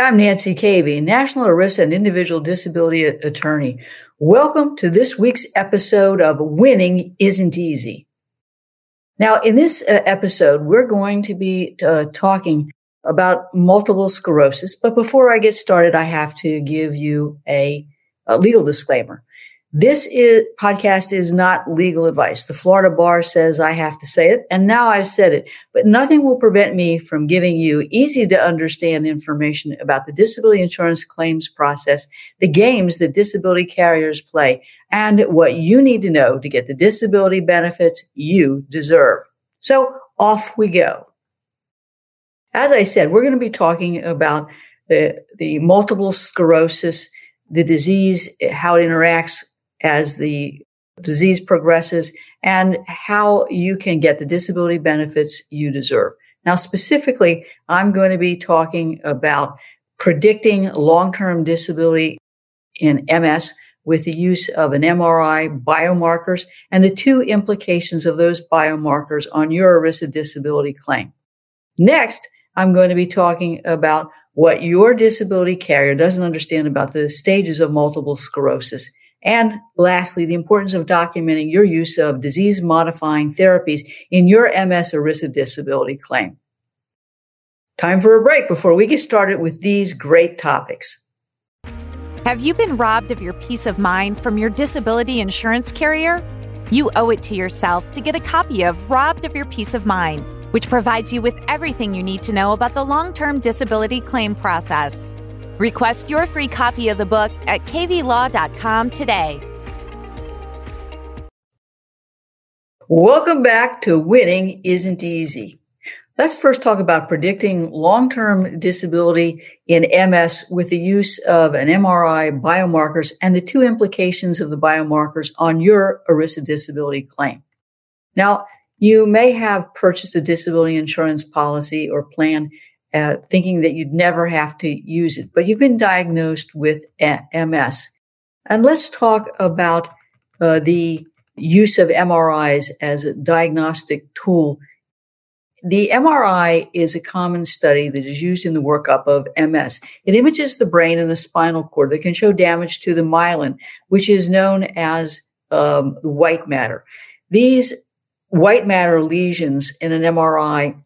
I'm Nancy Cavey, National ERISA and Individual Disability Attorney. Welcome to this week's episode of Winning Isn't Easy. Now, in this uh, episode, we're going to be uh, talking about multiple sclerosis. But before I get started, I have to give you a, a legal disclaimer. This is, podcast is not legal advice. The Florida bar says I have to say it, and now I've said it. But nothing will prevent me from giving you easy to understand information about the disability insurance claims process, the games that disability carriers play, and what you need to know to get the disability benefits you deserve. So off we go. As I said, we're going to be talking about the, the multiple sclerosis, the disease, how it interacts as the disease progresses and how you can get the disability benefits you deserve. Now, specifically, I'm going to be talking about predicting long-term disability in MS with the use of an MRI biomarkers and the two implications of those biomarkers on your ERISA disability claim. Next, I'm going to be talking about what your disability carrier doesn't understand about the stages of multiple sclerosis and lastly, the importance of documenting your use of disease modifying therapies in your MS ERISA disability claim. Time for a break before we get started with these great topics. Have you been robbed of your peace of mind from your disability insurance carrier? You owe it to yourself to get a copy of Robbed of Your Peace of Mind, which provides you with everything you need to know about the long term disability claim process. Request your free copy of the book at caveylaw.com today. Welcome back to Winning Isn't Easy. Let's first talk about predicting long-term disability in MS with the use of an MRI biomarkers and the two implications of the biomarkers on your ERISA disability claim. Now, you may have purchased a disability insurance policy or plan uh, thinking that you'd never have to use it, but you've been diagnosed with MS. And let's talk about uh, the use of MRIs as a diagnostic tool. The MRI is a common study that is used in the workup of MS. It images the brain and the spinal cord that can show damage to the myelin, which is known as um, white matter. These white matter lesions in an MRI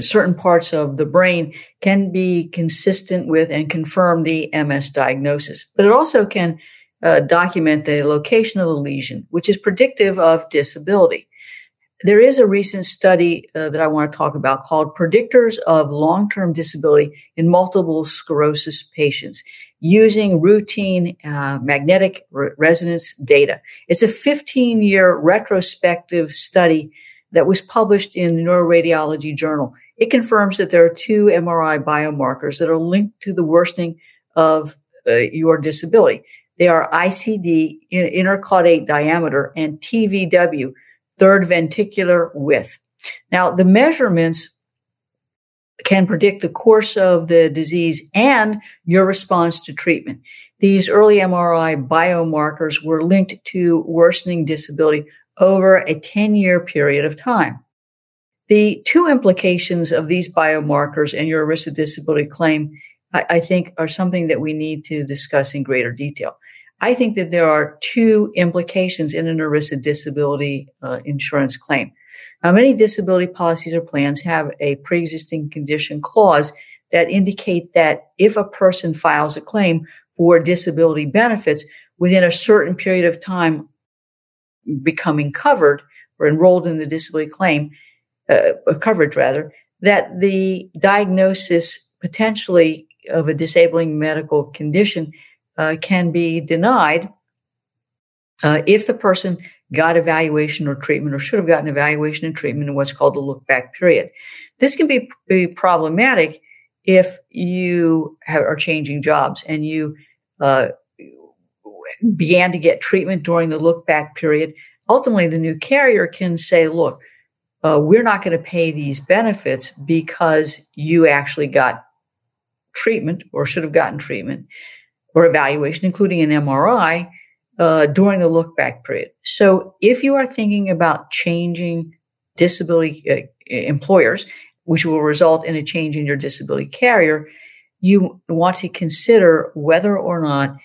certain parts of the brain can be consistent with and confirm the MS diagnosis. But it also can uh, document the location of the lesion, which is predictive of disability. There is a recent study uh, that I want to talk about called Predictors of Long-Term Disability in Multiple Sclerosis Patients using routine uh, magnetic re- resonance data. It's a 15 year retrospective study that was published in the Neuroradiology Journal. It confirms that there are two MRI biomarkers that are linked to the worsening of uh, your disability. They are ICD, intercaudate diameter, and TVW, third ventricular width. Now, the measurements can predict the course of the disease and your response to treatment. These early MRI biomarkers were linked to worsening disability over a 10 year period of time. The two implications of these biomarkers and your ERISA disability claim, I, I, think, are something that we need to discuss in greater detail. I think that there are two implications in an ERISA disability uh, insurance claim. Now, many disability policies or plans have a pre-existing condition clause that indicate that if a person files a claim for disability benefits within a certain period of time becoming covered or enrolled in the disability claim, uh, coverage rather, that the diagnosis potentially of a disabling medical condition uh, can be denied uh, if the person got evaluation or treatment or should have gotten evaluation and treatment in what's called the look back period. This can be, be problematic if you have, are changing jobs and you uh, began to get treatment during the look back period, ultimately the new carrier can say, look, uh, we're not going to pay these benefits because you actually got treatment or should have gotten treatment or evaluation, including an MRI, uh, during the look back period. So if you are thinking about changing disability uh, employers, which will result in a change in your disability carrier, you want to consider whether or not,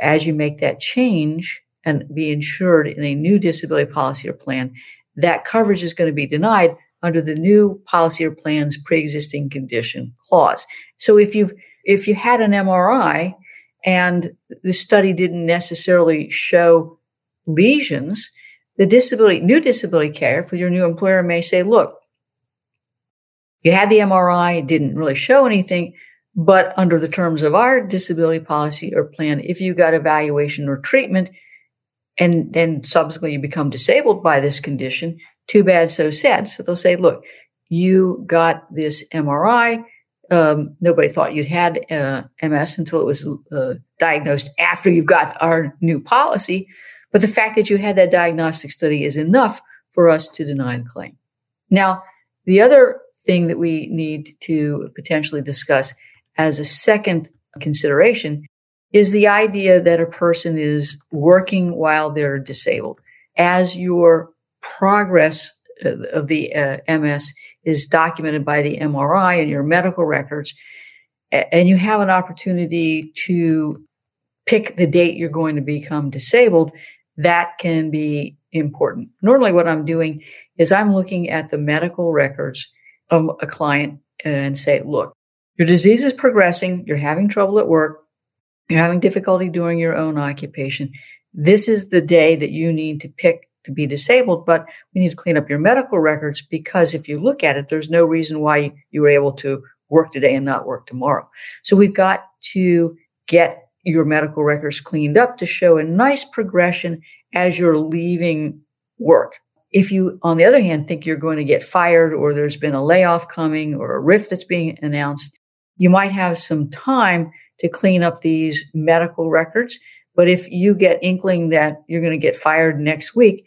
as you make that change and be insured in a new disability policy or plan, that coverage is going to be denied under the new policy or plan's pre-existing condition clause. So if you've if you had an MRI and the study didn't necessarily show lesions, the disability new disability care for your new employer may say, look, you had the MRI, it didn't really show anything, but under the terms of our disability policy or plan, if you got evaluation or treatment and then subsequently you become disabled by this condition, too bad, so sad. So they'll say, look, you got this MRI. Um, nobody thought you had uh, MS until it was uh, diagnosed after you've got our new policy. But the fact that you had that diagnostic study is enough for us to deny the claim. Now, the other thing that we need to potentially discuss as a second consideration is the idea that a person is working while they're disabled. As your progress of the uh, MS is documented by the MRI and your medical records, and you have an opportunity to pick the date you're going to become disabled, that can be important. Normally, what I'm doing is I'm looking at the medical records of a client and say, look, your disease is progressing, you're having trouble at work, you're having difficulty doing your own occupation. This is the day that you need to pick to be disabled, but we need to clean up your medical records because if you look at it, there's no reason why you were able to work today and not work tomorrow. So we've got to get your medical records cleaned up to show a nice progression as you're leaving work. If you, on the other hand, think you're going to get fired or there's been a layoff coming or a RIF that's being announced, you might have some time to clean up these medical records. But if you get inkling that you're going to get fired next week,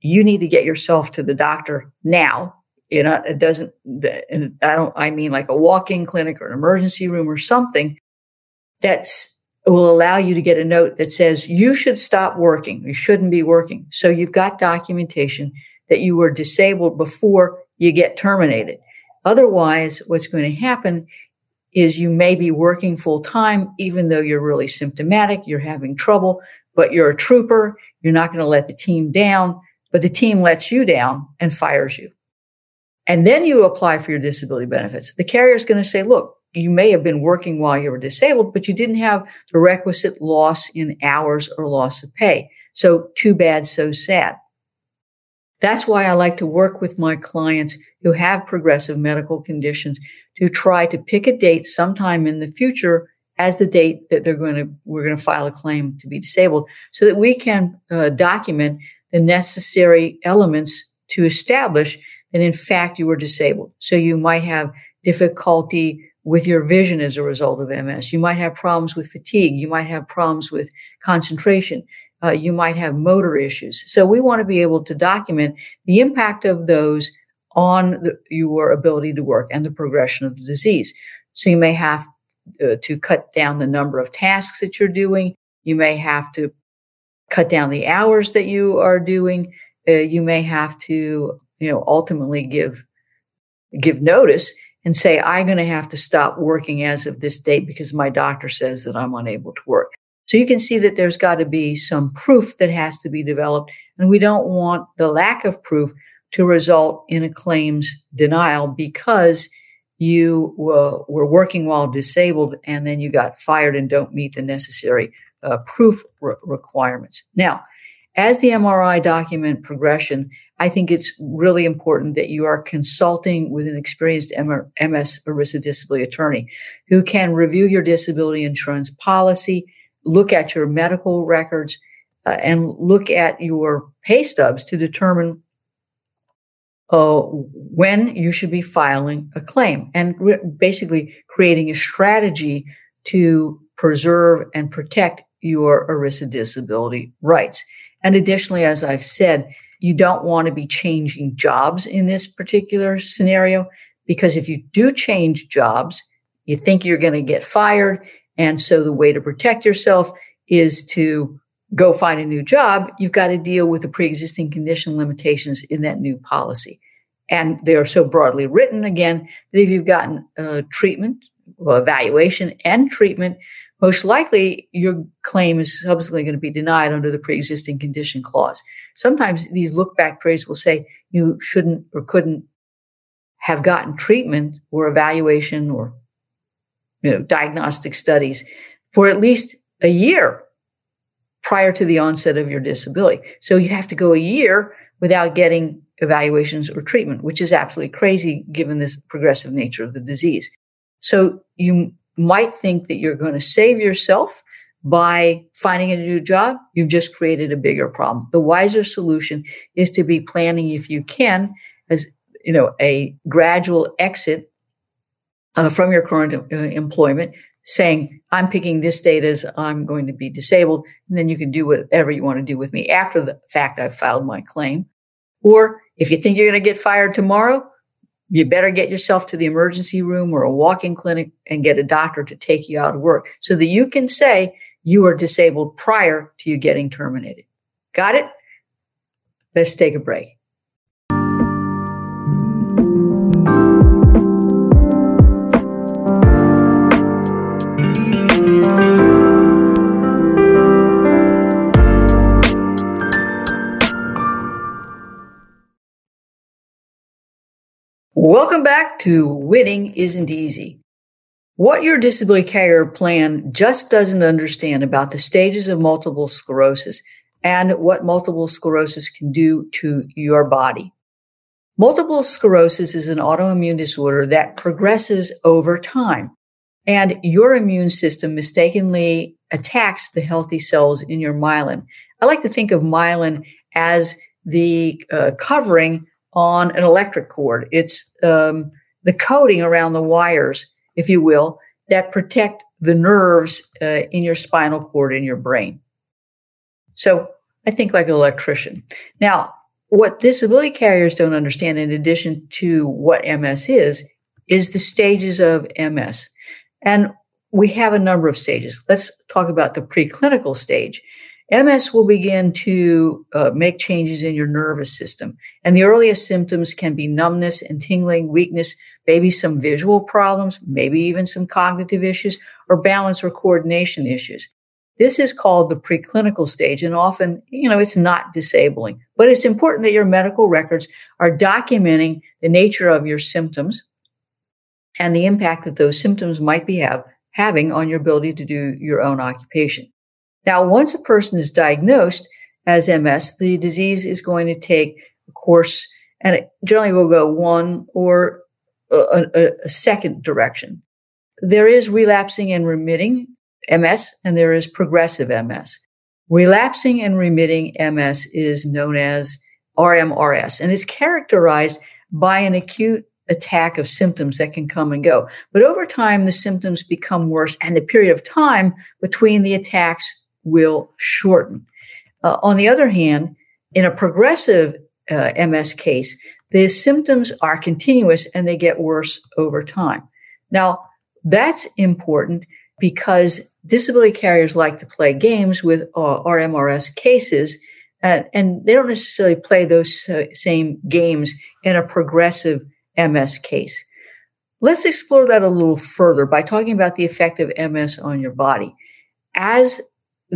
you need to get yourself to the doctor now. You know, it doesn't, and I don't, I mean like a walk-in clinic or an emergency room or something that's will allow you to get a note that says you should stop working. You shouldn't be working. So you've got documentation that you were disabled before you get terminated. Otherwise, what's going to happen is you may be working full time, even though you're really symptomatic, you're having trouble, but you're a trooper. You're not going to let the team down, but the team lets you down and fires you. And then you apply for your disability benefits. The carrier is going to say, look, you may have been working while you were disabled, but you didn't have the requisite loss in hours or loss of pay. So too bad, so sad. That's why I like to work with my clients who have progressive medical conditions to try to pick a date sometime in the future as the date that they're going to we're going to file a claim to be disabled so that we can uh, document the necessary elements to establish that in fact you were disabled. So you might have difficulty with your vision as a result of ms you might have problems with fatigue. You might have problems with concentration uh, you might have motor issues so we want to be able to document the impact of those on the, your ability to work and the progression of the disease. So you may have uh, to cut down the number of tasks that you're doing. You may have to cut down the hours that you are doing. Uh, you may have to, you know, ultimately give give notice and say, I'm going to have to stop working as of this date because my doctor says that I'm unable to work. So you can see that there's got to be some proof that has to be developed. And we don't want the lack of proof to result in a claims denial because you were, working while disabled and then you got fired and don't meet the necessary uh, proof re- requirements. Now, as the MRI document progression, I think it's really important that you are consulting with an experienced MS ERISA disability attorney who can review your disability insurance policy, look at your medical records, uh, and look at your pay stubs to determine uh, when you should be filing a claim and re- basically creating a strategy to preserve and protect your ERISA disability rights. And additionally, as I've said, you don't want to be changing jobs in this particular scenario because if you do change jobs, you think you're going to get fired. And so the way to protect yourself is to go find a new job, you've got to deal with the pre-existing condition limitations in that new policy. And they are so broadly written again that if you've gotten treatment evaluation and treatment, most likely your claim is subsequently going to be denied under the pre-existing condition clause. Sometimes these look back periods will say you shouldn't or couldn't have gotten treatment or evaluation or you know diagnostic studies for at least a year prior to the onset of your disability. So you have to go a year without getting evaluations or treatment, which is absolutely crazy given this progressive nature of the disease. So you might think that you're going to save yourself by finding a new job. You've just created a bigger problem. The wiser solution is to be planning, if you can, as you know, a gradual exit uh, from your current uh, employment, saying, I'm picking this date as I'm going to be disabled. And then you can do whatever you want to do with me after the fact I've filed my claim. Or if you think you're going to get fired tomorrow, you better get yourself to the emergency room or a walk-in clinic and get a doctor to take you out of work so that you can say you are disabled prior to you getting terminated. Got it? Let's take a break. Welcome back to Winning Isn't Easy. What your disability carrier plan just doesn't understand about the stages of multiple sclerosis and what multiple sclerosis can do to your body. Multiple sclerosis is an autoimmune disorder that progresses over time and your immune system mistakenly attacks the healthy cells in your myelin. I like to think of myelin as the uh, covering on an electric cord. It's um, the coating around the wires, if you will, that protect the nerves uh, in your spinal cord in your brain. So I think like an electrician. Now, what disability carriers don't understand, in addition to what MS is, is the stages of MS. And we have a number of stages. Let's talk about the preclinical stage. MS will begin to uh, make changes in your nervous system. And the earliest symptoms can be numbness and tingling, weakness, maybe some visual problems, maybe even some cognitive issues, or balance or coordination issues. This is called the preclinical stage, and often, you know, it's not disabling. But it's important that your medical records are documenting the nature of your symptoms and the impact that those symptoms might be have, having on your ability to do your own occupation. Now, once a person is diagnosed as MS, the disease is going to take a course and it generally will go one or a, a, a second direction. There is relapsing and remitting MS and there is progressive MS. Relapsing and remitting MS is known as RMRS and is characterized by an acute attack of symptoms that can come and go. But over time, the symptoms become worse and the period of time between the attacks will shorten. Uh, on the other hand, in a progressive uh, MS case, the symptoms are continuous and they get worse over time. Now, that's important because disability carriers like to play games with uh, RMRS cases, uh, and they don't necessarily play those uh, same games in a progressive MS case. Let's explore that a little further by talking about the effect of MS on your body. As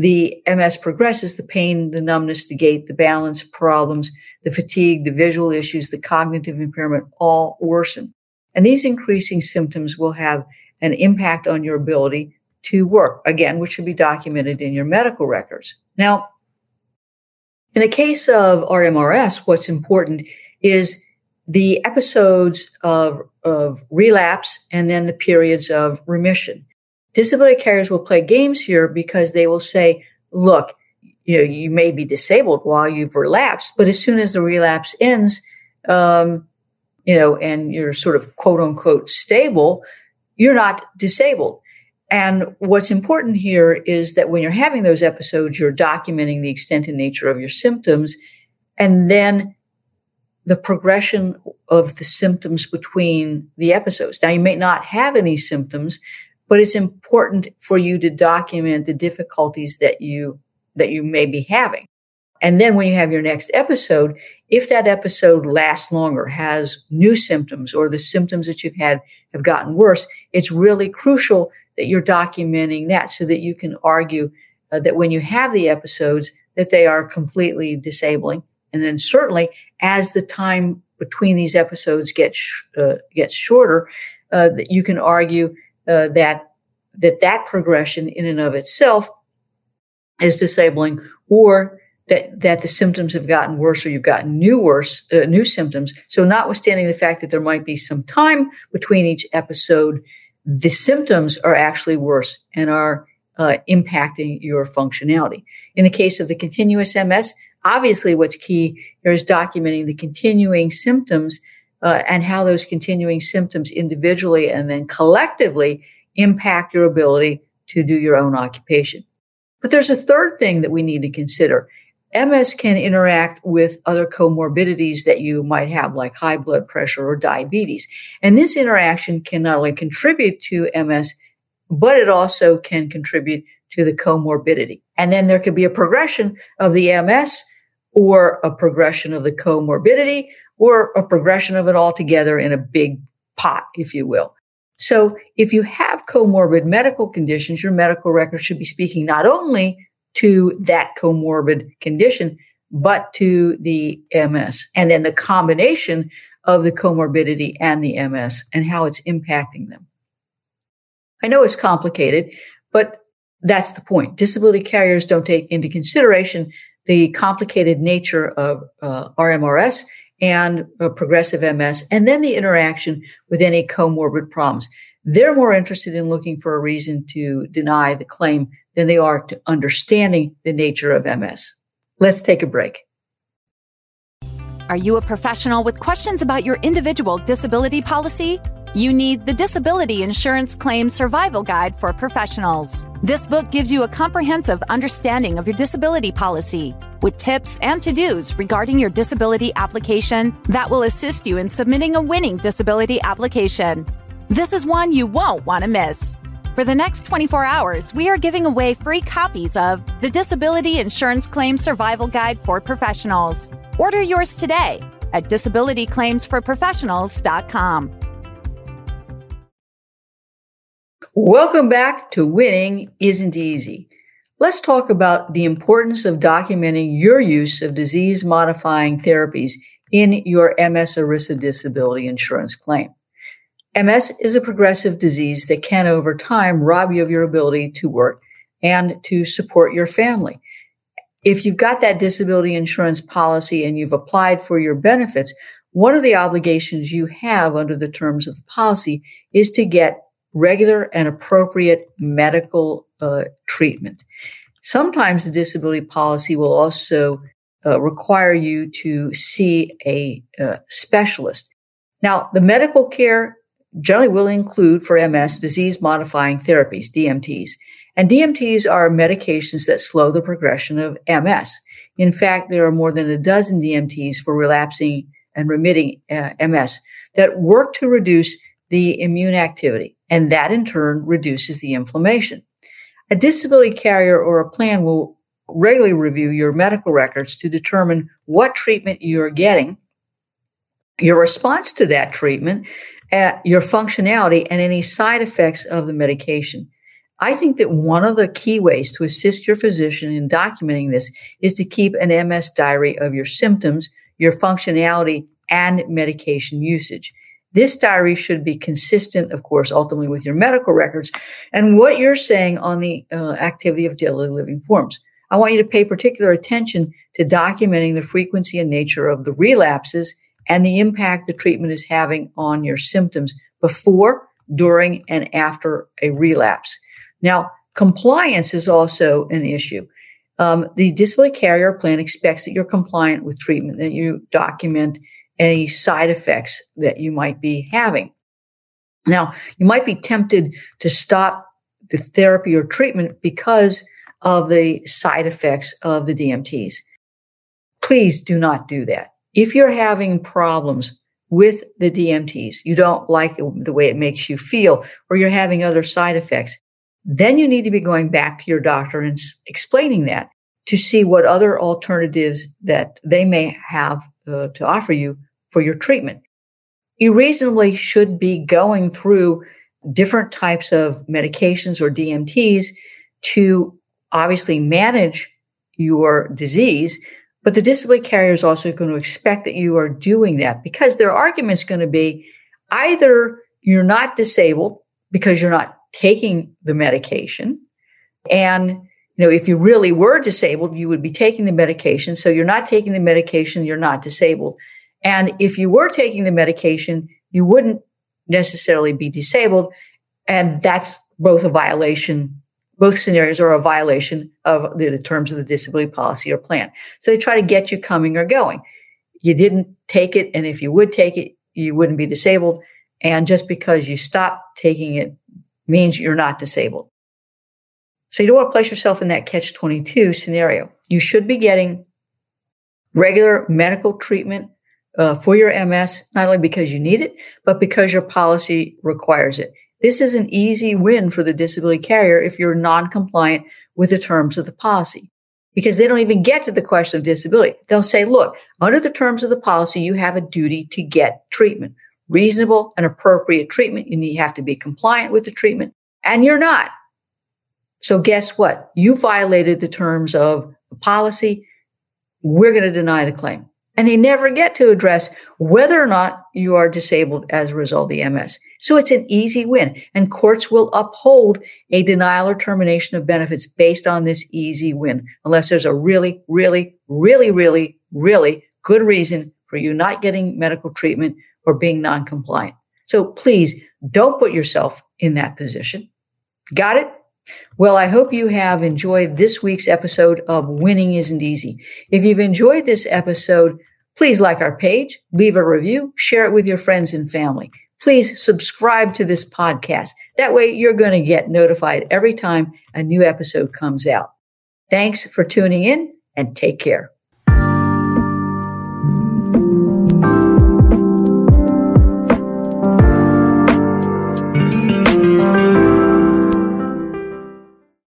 the MS progresses, the pain, the numbness, the gait, the balance problems, the fatigue, the visual issues, the cognitive impairment all worsen. And these increasing symptoms will have an impact on your ability to work, again, which should be documented in your medical records. Now, in the case of RMRS, what's important is the episodes of, of relapse and then the periods of remission disability carriers will play games here because they will say, look, you know, you may be disabled while you've relapsed, but as soon as the relapse ends, um, you know, and you're sort of quote unquote stable, you're not disabled. And what's important here is that when you're having those episodes, you're documenting the extent and nature of your symptoms and then the progression of the symptoms between the episodes. Now, you may not have any symptoms, but it's important for you to document the difficulties that you that you may be having. And then when you have your next episode, if that episode lasts longer, has new symptoms, or the symptoms that you've had have gotten worse, it's really crucial that you're documenting that so that you can argue uh, that when you have the episodes, that they are completely disabling. And then certainly as the time between these episodes gets, uh, gets shorter, uh, that you can argue uh, that, that that progression in and of itself is disabling or that that the symptoms have gotten worse or you've gotten new worse uh, new symptoms. So notwithstanding the fact that there might be some time between each episode the symptoms are actually worse and are uh, impacting your functionality. In the case of the continuous ms obviously what's key here is documenting the continuing symptoms uh, and how those continuing symptoms individually and then collectively impact your ability to do your own occupation but there's a third thing that we need to consider MS can interact with other comorbidities that you might have, like high blood pressure or diabetes. And this interaction can not only contribute to MS, but it also can contribute to the comorbidity. And then there could be a progression of the MS or a progression of the comorbidity or a progression of it all together in a big pot, if you will. So if you have comorbid medical conditions, your medical record should be speaking not only to that comorbid condition, but to the MS. And then the combination of the comorbidity and the MS and how it's impacting them. I know it's complicated, but that's the point. Disability carriers don't take into consideration the complicated nature of uh, RMRS and progressive MS, and then the interaction with any comorbid problems. They're more interested in looking for a reason to deny the claim than they are to understanding the nature of MS. Let's take a break. Are you a professional with questions about your individual disability policy? You need the Disability Insurance Claim Survival Guide for Professionals. This book gives you a comprehensive understanding of your disability policy with tips and to dos regarding your disability application that will assist you in submitting a winning disability application. This is one you won't want to miss. For the next 24 hours, we are giving away free copies of the Disability Insurance Claim Survival Guide for Professionals. Order yours today at disabilityclaimsforprofessionals.com. Welcome back to Winning Isn't Easy. Let's talk about the importance of documenting your use of disease modifying therapies in your MS ERISA disability insurance claim. MS is a progressive disease that can over time rob you of your ability to work and to support your family. If you've got that disability insurance policy and you've applied for your benefits, one of the obligations you have under the terms of the policy is to get regular and appropriate medical uh, treatment. Sometimes the disability policy will also uh, require you to see a uh, specialist. Now, the medical care generally will include for MS disease modifying therapies, DMTs. And DMTs are medications that slow the progression of MS. In fact, there are more than a dozen DMTs for relapsing and remitting uh, MS that work to reduce the immune activity. And that in turn reduces the inflammation. A disability carrier or a plan will regularly review your medical records to determine what treatment you're getting, your response to that treatment, at your functionality and any side effects of the medication. I think that one of the key ways to assist your physician in documenting this is to keep an MS diary of your symptoms, your functionality, and medication usage. This diary should be consistent, of course, ultimately with your medical records and what you're saying on the uh, activity of daily living forms. I want you to pay particular attention to documenting the frequency and nature of the relapses and the impact the treatment is having on your symptoms before, during, and after a relapse. Now, compliance is also an issue. Um, the disability carrier plan expects that you're compliant with treatment, that you document any side effects that you might be having. Now, you might be tempted to stop the therapy or treatment because of the side effects of the DMTs. Please do not do that. If you're having problems with the DMTs, you don't like the, way it makes you feel, or you're having other side effects, then you need to be going back to your doctor and explaining that to see what other alternatives that they may have uh, to offer you for your treatment. You reasonably should be going through different types of medications or DMTs to obviously manage your disease. But the disability carrier is also going to expect that you are doing that because their argument is going to be either you're not disabled because you're not taking the medication. And, you know, if you really were disabled, you would be taking the medication. So you're not taking the medication, you're not disabled. And if you were taking the medication, you wouldn't necessarily be disabled. And that's both a violation, both scenarios are a violation of the terms of the disability policy or plan. So they try to get you coming or going. You didn't take it. And if you would take it, you wouldn't be disabled. And just because you stop taking it means you're not disabled. So you don't want to place yourself in that catch 22 scenario. You should be getting regular medical treatment uh, for your MS, not only because you need it, but because your policy requires it. This is an easy win for the disability carrier if you're non-compliant with the terms of the policy because they don't even get to the question of disability. They'll say, look, under the terms of the policy, you have a duty to get treatment, reasonable and appropriate treatment. You have to be compliant with the treatment and you're not. So guess what? You violated the terms of the policy. We're going to deny the claim. And they never get to address whether or not you are disabled as a result of the MS. So it's an easy win and courts will uphold a denial or termination of benefits based on this easy win, unless there's a really, really, really, really, really good reason for you not getting medical treatment or being non-compliant. So please don't put yourself in that position. Got it? Well, I hope you have enjoyed this week's episode of Winning Isn't Easy. If you've enjoyed this episode, please like our page, leave a review, share it with your friends and family. Please subscribe to this podcast. That way you're going to get notified every time a new episode comes out. Thanks for tuning in and take care.